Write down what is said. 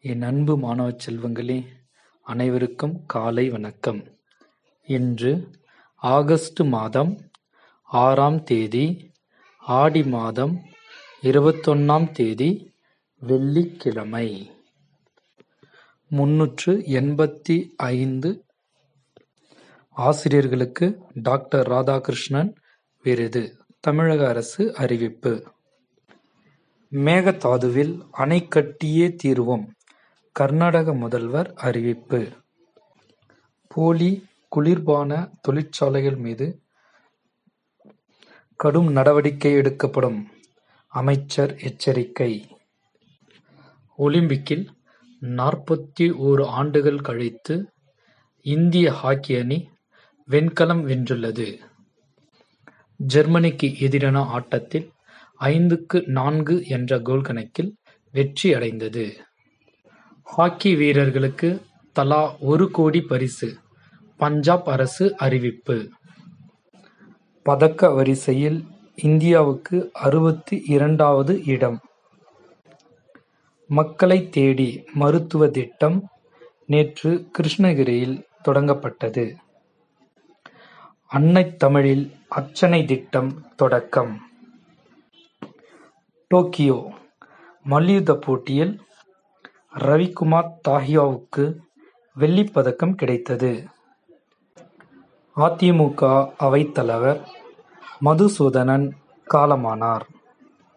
என் அன்பு மாணவ செல்வங்களே அனைவருக்கும் காலை வணக்கம். இன்று ஆகஸ்ட் மாதம் ஆறாம் தேதி ஆடி மாதம் இருபத்தொன்னாம் தேதி வெள்ளிக்கிழமை. முன்னூற்று எண்பத்தி ஐந்து ஆசிரியர்களுக்கு டாக்டர் ராதாகிருஷ்ணன் விருது தமிழக அரசு அறிவிப்பு. மேகதாதுவில் அணை கட்டியே தீருவோம். கர்நாடக முதல்வர் அறிவிப்பு. போலி குளிர்பான தொழிற்சாலைகள் மீது கடும் நடவடிக்கை எடுக்கப்படும். அமைச்சர் எச்சரிக்கை. ஒலிம்பிக்கில் நாற்பத்தி ஓரு ஆண்டுகள் கழித்து இந்திய ஹாக்கி அணி வெண்கலம் வென்றுள்ளது. ஜெர்மனிக்கு எதிரான ஆட்டத்தில் ஐந்துக்கு நான்கு என்ற கோல் கணக்கில் வெற்றி அடைந்தது. ஹாக்கி வீரர்களுக்கு தலா ஒரு கோடி பரிசு. பஞ்சாப் அரசு அறிவிப்பு. பதக்க வரிசையில் இந்தியாவுக்கு அறுபத்தி இரண்டாவது இடம். மக்களை தேடி மருத்துவ திட்டம் நேற்று கிருஷ்ணகிரியில் தொடங்கப்பட்டது. அன்னை தமிழில் அர்ச்சனை திட்டம் தொடக்கம். டோக்கியோ மல்யுத்த போட்டியில் ரவிக்குமார் தாஹியாவுக்கு வெள்ளிப் பதக்கம் கிடைத்தது. அதிமுக அவைத்தலைவர் மதுசூதனன் காலமானார்.